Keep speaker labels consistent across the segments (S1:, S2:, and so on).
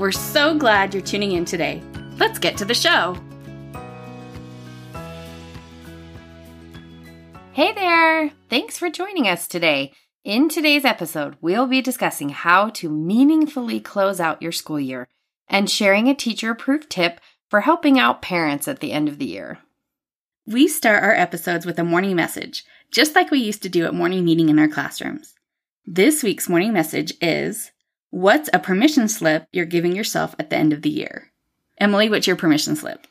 S1: We're so glad you're tuning in today. Let's get to the show.
S2: Hey there! Thanks for joining us today. In today's episode, we'll be discussing how to meaningfully close out your school year and sharing a teacher approved tip for helping out parents at the end of the year.
S1: We start our episodes with a morning message, just like we used to do at morning meeting in our classrooms. This week's morning message is What's a permission slip you're giving yourself at the end of the year? Emily, what's your permission slip?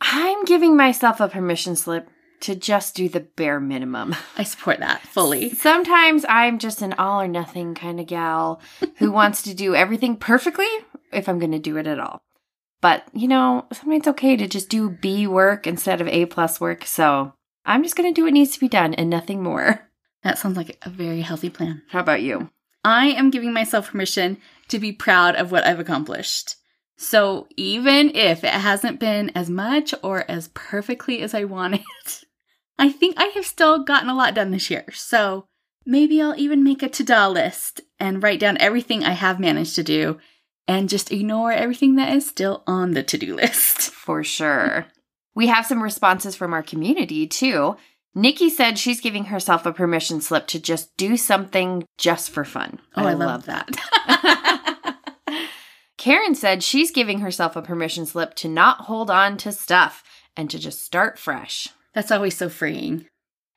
S2: I'm giving myself a permission slip to just do the bare minimum.
S1: I support that fully.
S2: Sometimes I'm just an all or nothing kind of gal who wants to do everything perfectly if I'm going to do it at all. But, you know, sometimes it's okay to just do B work instead of A plus work. So I'm just going to do what needs to be done and nothing more.
S1: That sounds like a very healthy plan.
S2: How about you?
S1: I am giving myself permission to be proud of what I've accomplished. So even if it hasn't been as much or as perfectly as I wanted, I think I have still gotten a lot done this year. So maybe I'll even make a to-do list and write down everything I have managed to do and just ignore everything that is still on the to-do list.
S2: For sure. we have some responses from our community too. Nikki said she's giving herself a permission slip to just do something just for fun.
S1: Oh, I, I love, love that.
S2: Karen said she's giving herself a permission slip to not hold on to stuff and to just start fresh.
S1: That's always so freeing.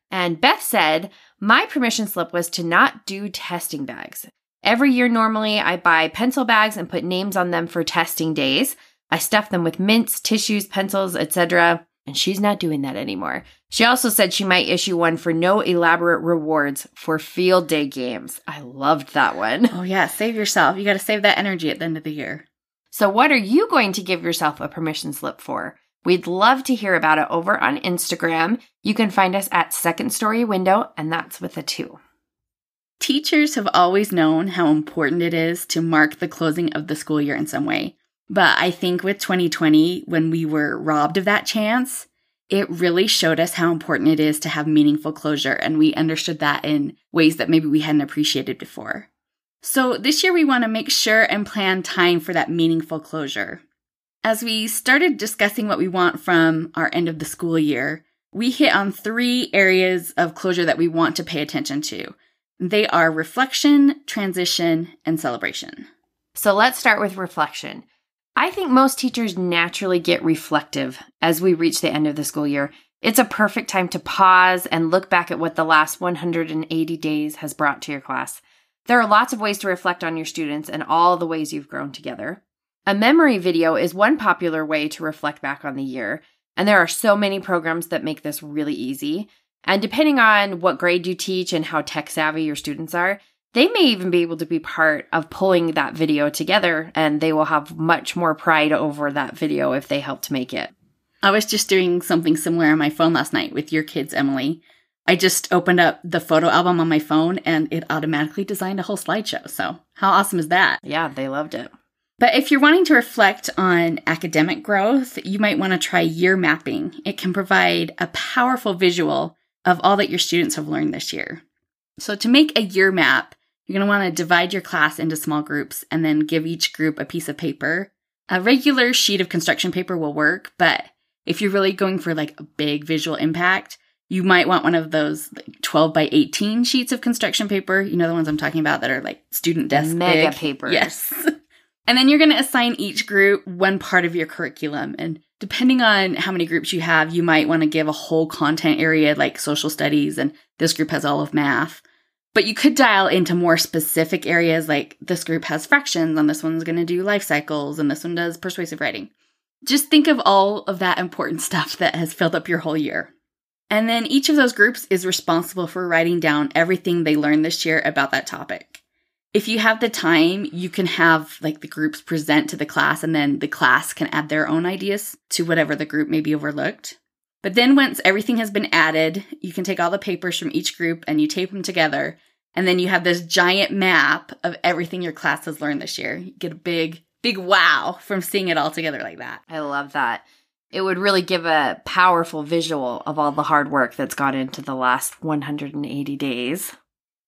S2: And Beth said, My permission slip was to not do testing bags. Every year, normally, I buy pencil bags and put names on them for testing days. I stuff them with mints, tissues, pencils, etc. And she's not doing that anymore. She also said she might issue one for no elaborate rewards for field day games. I loved that one.
S1: Oh, yeah. Save yourself. You got to save that energy at the end of the year.
S2: So, what are you going to give yourself a permission slip for? We'd love to hear about it over on Instagram. You can find us at Second Story Window, and that's with a two.
S1: Teachers have always known how important it is to mark the closing of the school year in some way. But I think with 2020, when we were robbed of that chance, it really showed us how important it is to have meaningful closure, and we understood that in ways that maybe we hadn't appreciated before. So this year, we want to make sure and plan time for that meaningful closure. As we started discussing what we want from our end of the school year, we hit on three areas of closure that we want to pay attention to. They are reflection, transition, and celebration.
S2: So let's start with reflection. I think most teachers naturally get reflective as we reach the end of the school year. It's a perfect time to pause and look back at what the last 180 days has brought to your class. There are lots of ways to reflect on your students and all the ways you've grown together. A memory video is one popular way to reflect back on the year, and there are so many programs that make this really easy. And depending on what grade you teach and how tech savvy your students are, they may even be able to be part of pulling that video together and they will have much more pride over that video if they helped make it.
S1: I was just doing something similar on my phone last night with your kids, Emily. I just opened up the photo album on my phone and it automatically designed a whole slideshow. So, how awesome is that?
S2: Yeah, they loved it.
S1: But if you're wanting to reflect on academic growth, you might want to try year mapping. It can provide a powerful visual of all that your students have learned this year. So, to make a year map, you're going to want to divide your class into small groups and then give each group a piece of paper. A regular sheet of construction paper will work, but if you're really going for like a big visual impact, you might want one of those 12 by 18 sheets of construction paper. You know the ones I'm talking about that are like student desk
S2: mega
S1: big.
S2: papers.
S1: Yes. and then you're going to assign each group one part of your curriculum and depending on how many groups you have, you might want to give a whole content area like social studies and this group has all of math. But you could dial into more specific areas like this group has fractions and this one's going to do life cycles and this one does persuasive writing. Just think of all of that important stuff that has filled up your whole year. And then each of those groups is responsible for writing down everything they learned this year about that topic. if you have the time, you can have like the groups present to the class and then the class can add their own ideas to whatever the group may be overlooked. But then once everything has been added, you can take all the papers from each group and you tape them together. And then you have this giant map of everything your class has learned this year. You get a big, big wow from seeing it all together like that.
S2: I love that. It would really give a powerful visual of all the hard work that's gone into the last 180 days.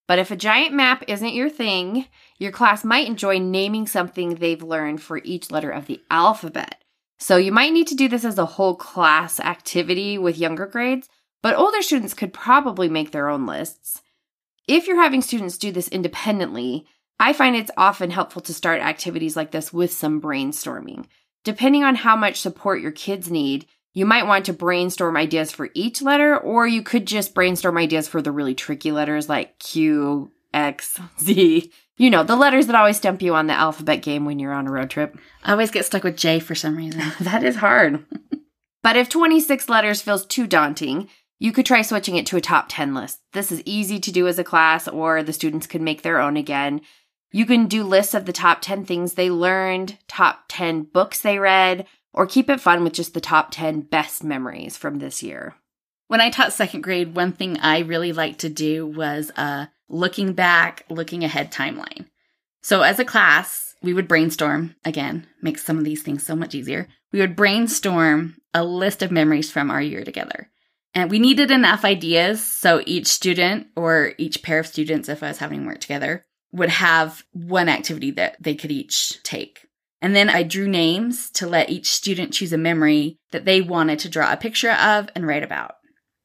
S2: But if a giant map isn't your thing, your class might enjoy naming something they've learned for each letter of the alphabet. So you might need to do this as a whole class activity with younger grades, but older students could probably make their own lists. If you're having students do this independently, I find it's often helpful to start activities like this with some brainstorming. Depending on how much support your kids need, you might want to brainstorm ideas for each letter, or you could just brainstorm ideas for the really tricky letters like Q, X, Z. You know, the letters that always stump you on the alphabet game when you're on a road trip.
S1: I always get stuck with J for some reason.
S2: that is hard. but if 26 letters feels too daunting, you could try switching it to a top 10 list. This is easy to do as a class, or the students could make their own again. You can do lists of the top 10 things they learned, top 10 books they read, or keep it fun with just the top 10 best memories from this year.
S1: When I taught second grade, one thing I really liked to do was a looking back, looking ahead timeline. So as a class, we would brainstorm again, makes some of these things so much easier. We would brainstorm a list of memories from our year together. And we needed enough ideas so each student or each pair of students, if I was having work together, would have one activity that they could each take. And then I drew names to let each student choose a memory that they wanted to draw a picture of and write about.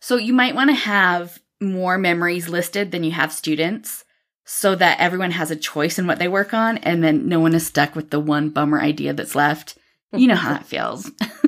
S1: So you might want to have more memories listed than you have students so that everyone has a choice in what they work on and then no one is stuck with the one bummer idea that's left. You know how that feels.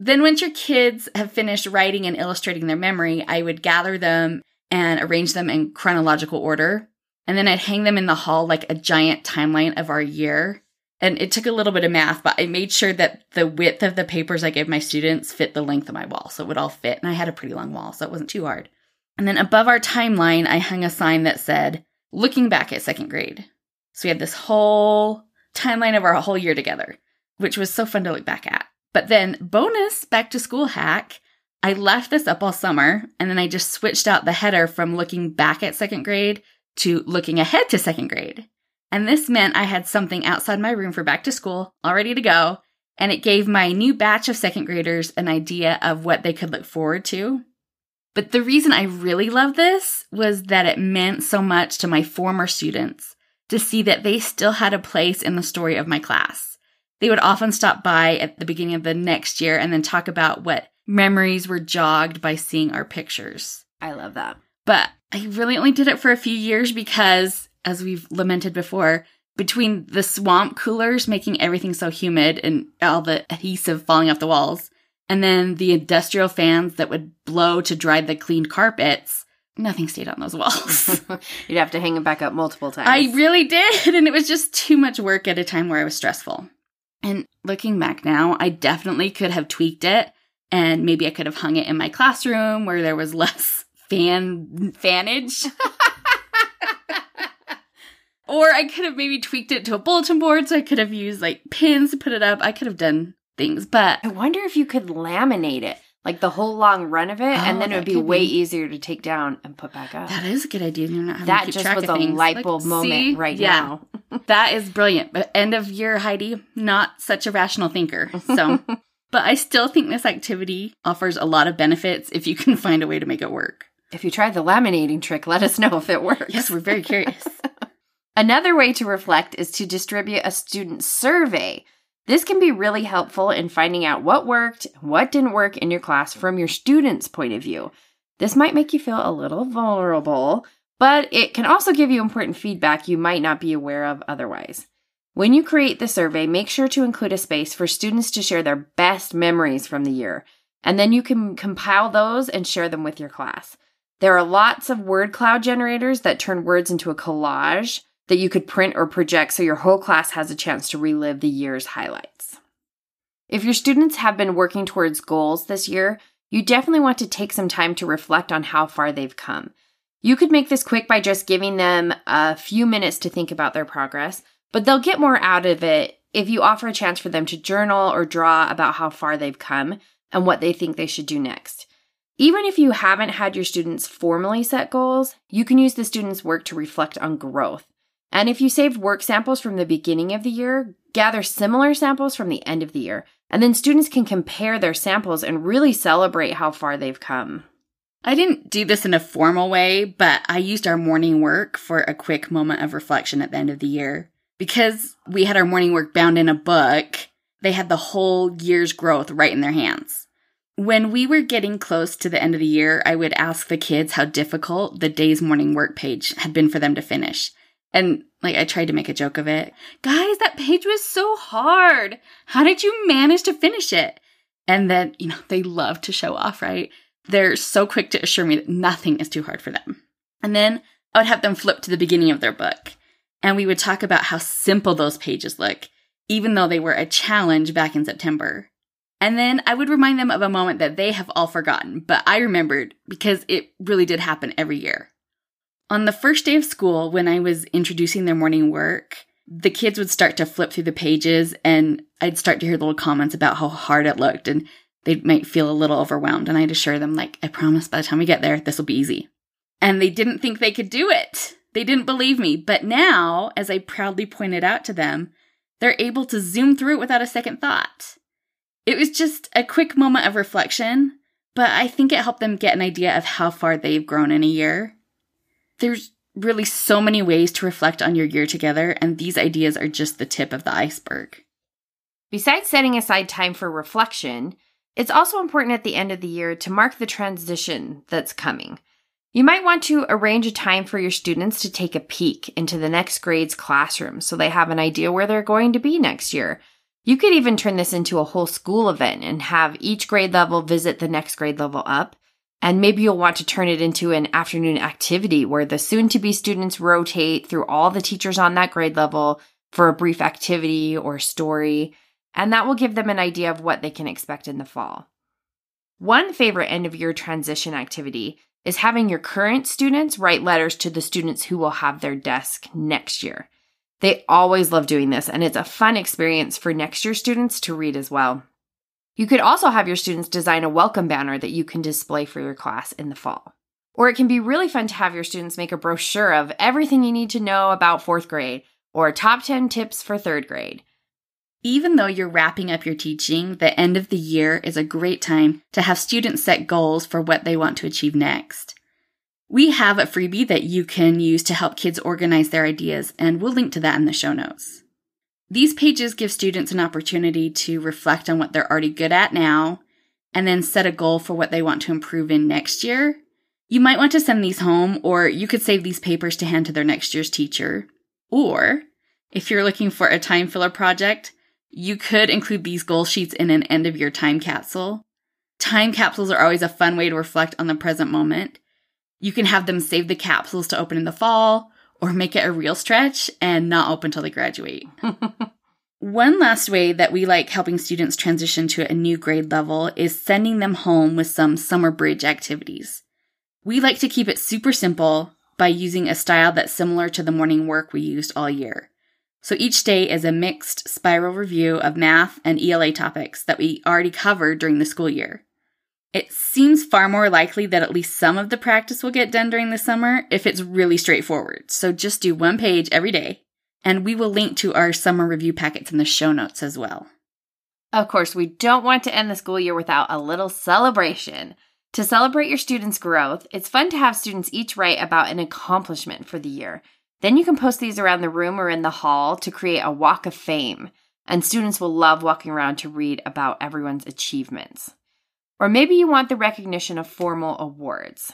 S1: then once your kids have finished writing and illustrating their memory, I would gather them and arrange them in chronological order. And then I'd hang them in the hall like a giant timeline of our year and it took a little bit of math, but I made sure that the width of the papers I gave my students fit the length of my wall. So it would all fit. And I had a pretty long wall, so it wasn't too hard. And then above our timeline, I hung a sign that said, looking back at second grade. So we had this whole timeline of our whole year together, which was so fun to look back at. But then, bonus back to school hack, I left this up all summer and then I just switched out the header from looking back at second grade to looking ahead to second grade. And this meant I had something outside my room for back to school, all ready to go. And it gave my new batch of second graders an idea of what they could look forward to. But the reason I really love this was that it meant so much to my former students to see that they still had a place in the story of my class. They would often stop by at the beginning of the next year and then talk about what memories were jogged by seeing our pictures.
S2: I love that.
S1: But I really only did it for a few years because as we've lamented before, between the swamp coolers making everything so humid and all the adhesive falling off the walls, and then the industrial fans that would blow to dry the cleaned carpets, nothing stayed on those walls.
S2: You'd have to hang them back up multiple times.
S1: I really did. And it was just too much work at a time where I was stressful. And looking back now, I definitely could have tweaked it. And maybe I could have hung it in my classroom where there was less fan fanage. Or I could have maybe tweaked it to a bulletin board so I could have used like pins to put it up. I could have done things, but
S2: I wonder if you could laminate it like the whole long run of it, oh, and then it would be way be. easier to take down and put back up.
S1: That is a good idea. You're not having
S2: that
S1: to
S2: just was a light bulb like, moment see? right yeah.
S1: now. that is brilliant. But end of year, Heidi, not such a rational thinker. So, but I still think this activity offers a lot of benefits if you can find a way to make it work.
S2: If you tried the laminating trick, let us know if it works.
S1: Yes, we're very curious.
S2: Another way to reflect is to distribute a student survey. This can be really helpful in finding out what worked what didn't work in your class from your student's point of view. This might make you feel a little vulnerable, but it can also give you important feedback you might not be aware of otherwise. When you create the survey, make sure to include a space for students to share their best memories from the year, and then you can compile those and share them with your class. There are lots of word cloud generators that turn words into a collage that you could print or project so your whole class has a chance to relive the year's highlights. If your students have been working towards goals this year, you definitely want to take some time to reflect on how far they've come. You could make this quick by just giving them a few minutes to think about their progress, but they'll get more out of it if you offer a chance for them to journal or draw about how far they've come and what they think they should do next. Even if you haven't had your students formally set goals, you can use the students' work to reflect on growth. And if you saved work samples from the beginning of the year, gather similar samples from the end of the year. And then students can compare their samples and really celebrate how far they've come.
S1: I didn't do this in a formal way, but I used our morning work for a quick moment of reflection at the end of the year. Because we had our morning work bound in a book, they had the whole year's growth right in their hands. When we were getting close to the end of the year, I would ask the kids how difficult the day's morning work page had been for them to finish. And like I tried to make a joke of it. Guys, that page was so hard. How did you manage to finish it? And then, you know, they love to show off, right? They're so quick to assure me that nothing is too hard for them. And then I would have them flip to the beginning of their book. And we would talk about how simple those pages look, even though they were a challenge back in September. And then I would remind them of a moment that they have all forgotten, but I remembered because it really did happen every year. On the first day of school, when I was introducing their morning work, the kids would start to flip through the pages and I'd start to hear little comments about how hard it looked and they might feel a little overwhelmed. And I'd assure them, like, I promise by the time we get there, this will be easy. And they didn't think they could do it. They didn't believe me. But now, as I proudly pointed out to them, they're able to zoom through it without a second thought. It was just a quick moment of reflection, but I think it helped them get an idea of how far they've grown in a year there's really so many ways to reflect on your year together, and these ideas are just the tip of the iceberg.
S2: Besides setting aside time for reflection, it's also important at the end of the year to mark the transition that's coming. You might want to arrange a time for your students to take a peek into the next grade's classroom so they have an idea where they're going to be next year. You could even turn this into a whole school event and have each grade level visit the next grade level up and maybe you'll want to turn it into an afternoon activity where the soon to be students rotate through all the teachers on that grade level for a brief activity or story. And that will give them an idea of what they can expect in the fall. One favorite end of year transition activity is having your current students write letters to the students who will have their desk next year. They always love doing this, and it's a fun experience for next year students to read as well. You could also have your students design a welcome banner that you can display for your class in the fall. Or it can be really fun to have your students make a brochure of everything you need to know about fourth grade or top 10 tips for third grade.
S1: Even though you're wrapping up your teaching, the end of the year is a great time to have students set goals for what they want to achieve next. We have a freebie that you can use to help kids organize their ideas, and we'll link to that in the show notes. These pages give students an opportunity to reflect on what they're already good at now and then set a goal for what they want to improve in next year. You might want to send these home, or you could save these papers to hand to their next year's teacher. Or, if you're looking for a time filler project, you could include these goal sheets in an end of year time capsule. Time capsules are always a fun way to reflect on the present moment. You can have them save the capsules to open in the fall, or make it a real stretch and not open until they graduate. One last way that we like helping students transition to a new grade level is sending them home with some summer bridge activities. We like to keep it super simple by using a style that's similar to the morning work we used all year. So each day is a mixed spiral review of math and ELA topics that we already covered during the school year. It seems far more likely that at least some of the practice will get done during the summer if it's really straightforward. So just do one page every day, and we will link to our summer review packets in the show notes as well.
S2: Of course, we don't want to end the school year without a little celebration. To celebrate your students' growth, it's fun to have students each write about an accomplishment for the year. Then you can post these around the room or in the hall to create a walk of fame, and students will love walking around to read about everyone's achievements. Or maybe you want the recognition of formal awards.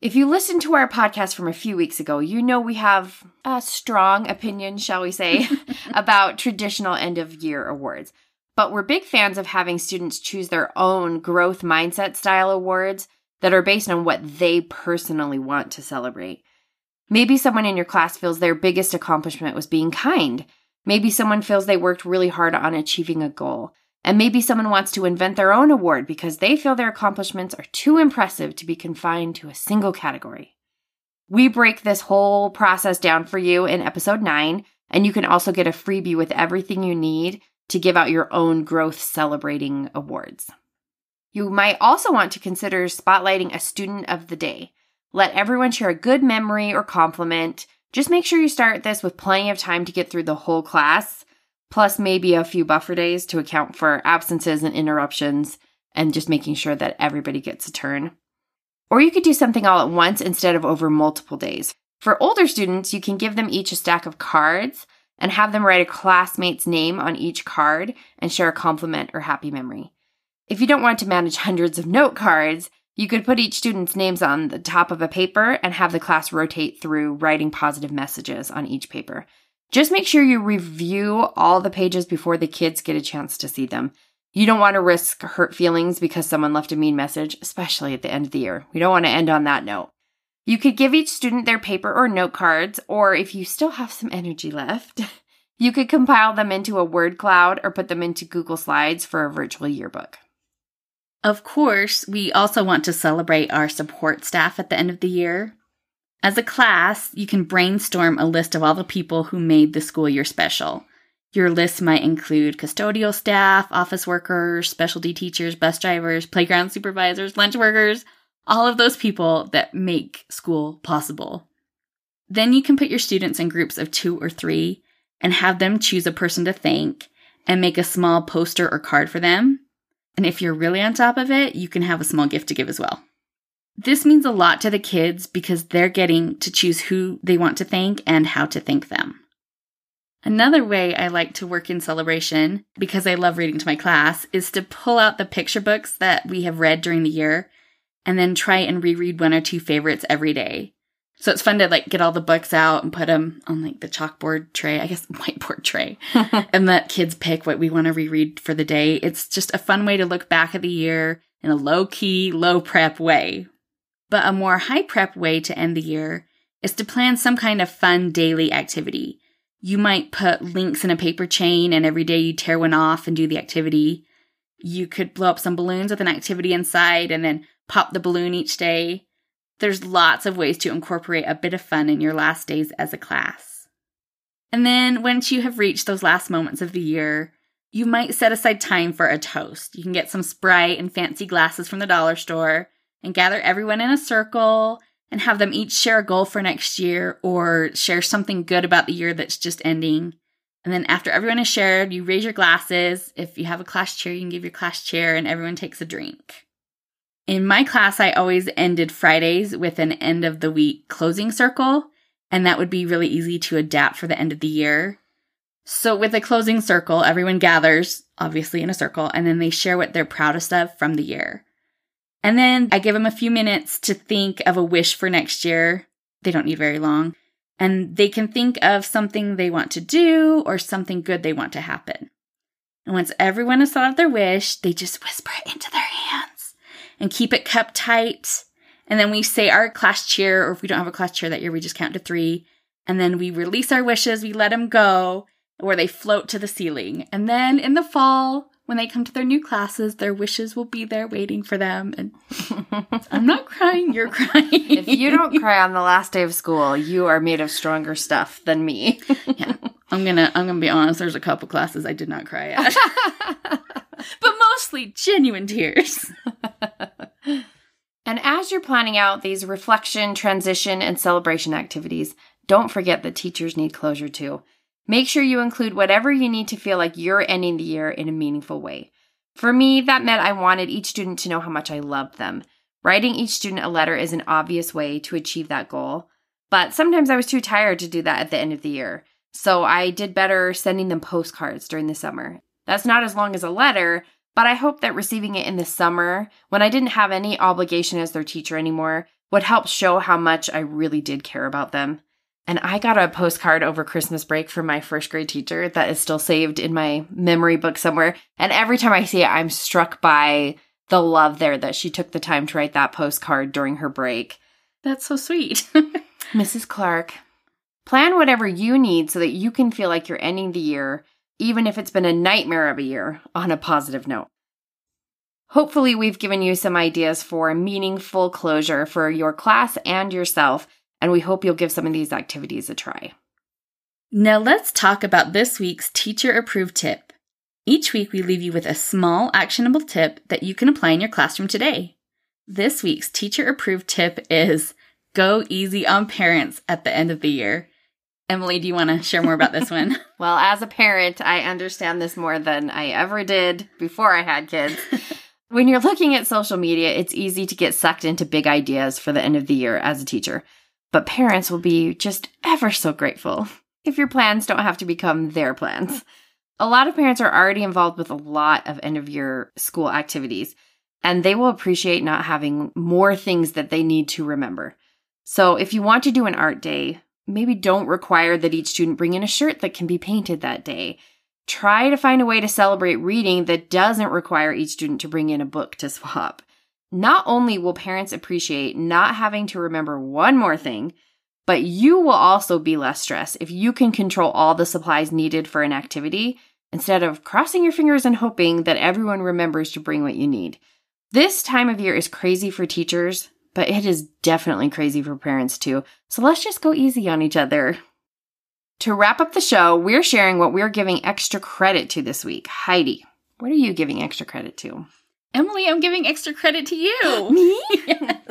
S2: If you listened to our podcast from a few weeks ago, you know we have a strong opinion, shall we say, about traditional end of year awards. But we're big fans of having students choose their own growth mindset style awards that are based on what they personally want to celebrate. Maybe someone in your class feels their biggest accomplishment was being kind. Maybe someone feels they worked really hard on achieving a goal. And maybe someone wants to invent their own award because they feel their accomplishments are too impressive to be confined to a single category. We break this whole process down for you in episode nine, and you can also get a freebie with everything you need to give out your own growth celebrating awards. You might also want to consider spotlighting a student of the day. Let everyone share a good memory or compliment. Just make sure you start this with plenty of time to get through the whole class, plus maybe a few buffer days to account for absences and interruptions, and just making sure that everybody gets a turn. Or you could do something all at once instead of over multiple days. For older students, you can give them each a stack of cards and have them write a classmate's name on each card and share a compliment or happy memory. If you don't want to manage hundreds of note cards, you could put each student's names on the top of a paper and have the class rotate through writing positive messages on each paper. Just make sure you review all the pages before the kids get a chance to see them. You don't want to risk hurt feelings because someone left a mean message, especially at the end of the year. We don't want to end on that note. You could give each student their paper or note cards, or if you still have some energy left, you could compile them into a word cloud or put them into Google Slides for a virtual yearbook.
S1: Of course, we also want to celebrate our support staff at the end of the year. As a class, you can brainstorm a list of all the people who made the school year special. Your list might include custodial staff, office workers, specialty teachers, bus drivers, playground supervisors, lunch workers, all of those people that make school possible. Then you can put your students in groups of two or three and have them choose a person to thank and make a small poster or card for them. And if you're really on top of it, you can have a small gift to give as well. This means a lot to the kids because they're getting to choose who they want to thank and how to thank them. Another way I like to work in celebration, because I love reading to my class, is to pull out the picture books that we have read during the year and then try and reread one or two favorites every day. So it's fun to like get all the books out and put them on like the chalkboard tray, I guess whiteboard tray, and let kids pick what we want to reread for the day. It's just a fun way to look back at the year in a low key, low prep way. But a more high prep way to end the year is to plan some kind of fun daily activity. You might put links in a paper chain and every day you tear one off and do the activity. You could blow up some balloons with an activity inside and then pop the balloon each day. There's lots of ways to incorporate a bit of fun in your last days as a class. And then once you have reached those last moments of the year, you might set aside time for a toast. You can get some Sprite and fancy glasses from the dollar store and gather everyone in a circle and have them each share a goal for next year or share something good about the year that's just ending. And then after everyone has shared, you raise your glasses. If you have a class chair, you can give your class chair and everyone takes a drink. In my class, I always ended Fridays with an end of the week closing circle, and that would be really easy to adapt for the end of the year. So, with a closing circle, everyone gathers, obviously in a circle, and then they share what they're proudest of from the year. And then I give them a few minutes to think of a wish for next year. They don't need very long. And they can think of something they want to do or something good they want to happen. And once everyone has thought of their wish, they just whisper it into their hands and keep it cupped tight. And then we say our class cheer, or if we don't have a class cheer that year, we just count to three. And then we release our wishes, we let them go, where they float to the ceiling. And then in the fall, when they come to their new classes, their wishes will be there waiting for them. And I'm not crying, you're crying.
S2: if you don't cry on the last day of school, you are made of stronger stuff than me.
S1: yeah. I'm gonna I'm gonna be honest, there's a couple classes I did not cry at. but mostly genuine tears.
S2: and as you're planning out these reflection, transition, and celebration activities, don't forget that teachers need closure too. Make sure you include whatever you need to feel like you're ending the year in a meaningful way. For me, that meant I wanted each student to know how much I loved them. Writing each student a letter is an obvious way to achieve that goal, but sometimes I was too tired to do that at the end of the year. So I did better sending them postcards during the summer. That's not as long as a letter, but I hope that receiving it in the summer, when I didn't have any obligation as their teacher anymore, would help show how much I really did care about them. And I got a postcard over Christmas break from my first grade teacher that is still saved in my memory book somewhere. And every time I see it, I'm struck by the love there that she took the time to write that postcard during her break.
S1: That's so sweet.
S2: Mrs. Clark, plan whatever you need so that you can feel like you're ending the year even if it's been a nightmare of a year, on a positive note. Hopefully, we've given you some ideas for meaningful closure for your class and yourself and we hope you'll give some of these activities a try.
S1: Now let's talk about this week's teacher approved tip. Each week we leave you with a small actionable tip that you can apply in your classroom today. This week's teacher approved tip is go easy on parents at the end of the year. Emily, do you want to share more about this one?
S2: well, as a parent, I understand this more than I ever did before I had kids. when you're looking at social media, it's easy to get sucked into big ideas for the end of the year as a teacher. But parents will be just ever so grateful if your plans don't have to become their plans. A lot of parents are already involved with a lot of end of year school activities, and they will appreciate not having more things that they need to remember. So if you want to do an art day, maybe don't require that each student bring in a shirt that can be painted that day. Try to find a way to celebrate reading that doesn't require each student to bring in a book to swap. Not only will parents appreciate not having to remember one more thing, but you will also be less stressed if you can control all the supplies needed for an activity instead of crossing your fingers and hoping that everyone remembers to bring what you need. This time of year is crazy for teachers, but it is definitely crazy for parents too. So let's just go easy on each other. To wrap up the show, we're sharing what we're giving extra credit to this week. Heidi, what are you giving extra credit to?
S1: Emily, I'm giving extra credit to you.
S2: Me?
S1: yes.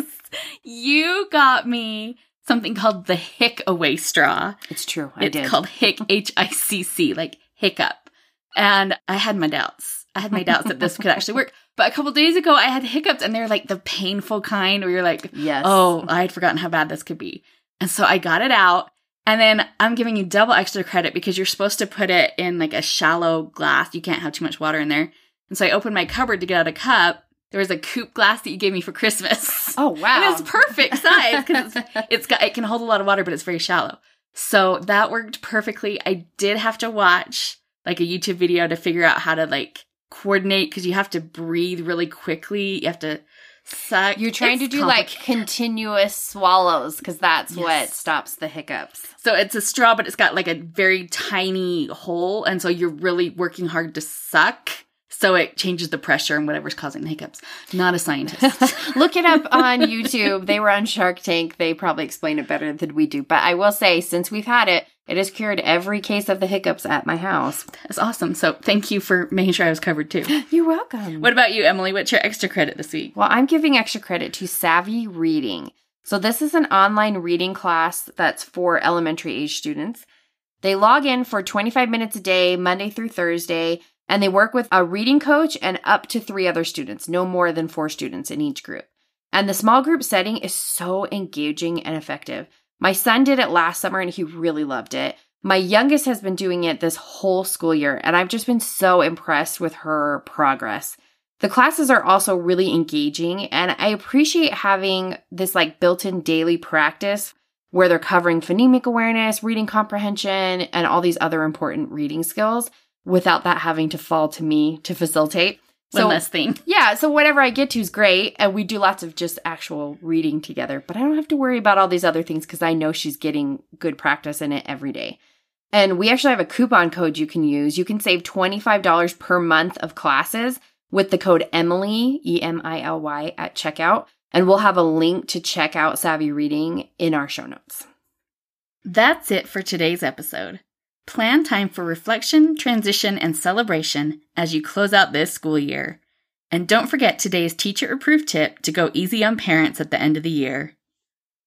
S1: You got me something called the Hick Away straw.
S2: It's true. I
S1: it's
S2: did.
S1: called Hicc, H I C C, like hiccup. And I had my doubts. I had my doubts that this could actually work. But a couple days ago, I had hiccups and they're like the painful kind where you're like,
S2: yes.
S1: oh, I had forgotten how bad this could be. And so I got it out. And then I'm giving you double extra credit because you're supposed to put it in like a shallow glass. You can't have too much water in there. And so I opened my cupboard to get out a cup. There was a coupe glass that you gave me for Christmas.
S2: Oh wow!
S1: And it's perfect size because it's, it's got it can hold a lot of water, but it's very shallow. So that worked perfectly. I did have to watch like a YouTube video to figure out how to like coordinate because you have to breathe really quickly. You have to suck.
S2: You're trying
S1: It's
S2: to do like continuous swallows because that's
S1: Yes.
S2: what stops the hiccups.
S1: So it's a straw, but it's got like a very tiny hole. And so you're really working hard to suck. So it changes the pressure and whatever's causing the hiccups. Not a scientist.
S2: Look it up on YouTube. They were on Shark Tank. They probably explain it better than we do. But I will say, since we've had it, it has cured every case of the hiccups at my house.
S1: That's awesome. So thank you for making sure I was covered too.
S2: You're welcome.
S1: What about you, Emily? What's your extra credit this week?
S2: Well, I'm giving extra credit to Savvy Reading. So, this is an online reading class that's for elementary age students. They log in for 25 minutes a day, Monday through Thursday, and they work with a reading coach and up to three other students, no more than four students in each group. And the small group setting is so engaging and effective. My son did it last summer and he really loved it. My youngest has been doing it this whole school year, and I've just been so impressed with her progress. The classes are also really engaging, and I appreciate having this like built in daily practice where they're covering phonemic awareness, reading comprehension, and all these other important reading skills without that having to fall to me to facilitate.
S1: One less thing.
S2: Yeah, so whatever I get to is great, and we do lots of just actual reading together. But I don't have to worry about all these other things because I know she's getting good practice in it every day. And we actually have a coupon code you can use. You can save $25 per month of classes with the code Emily, E M I L Y, at checkout. And we'll have a link to check out Savvy Reading in our show notes.
S1: That's it for today's episode. Plan time for reflection, transition, and celebration as you close out this school year. And don't forget today's teacher approved tip to go easy on parents at the end of the year.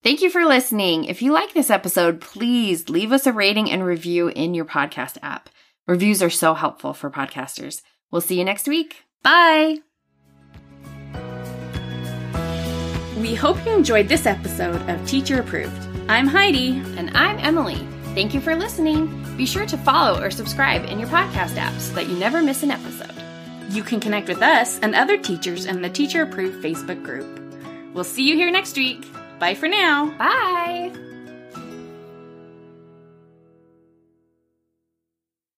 S2: Thank you for listening. If you like this episode, please leave us a rating and review in your podcast app. Reviews are so helpful for podcasters. We'll see you next week.
S1: Bye! We hope you enjoyed this episode of Teacher Approved. I'm Heidi.
S2: And I'm Emily. Thank you for listening. Be sure to follow or subscribe in your podcast app so that you never miss an episode.
S1: You can connect with us and other teachers in the Teacher Approved Facebook group. We'll see you here next week. Bye for now.
S2: Bye.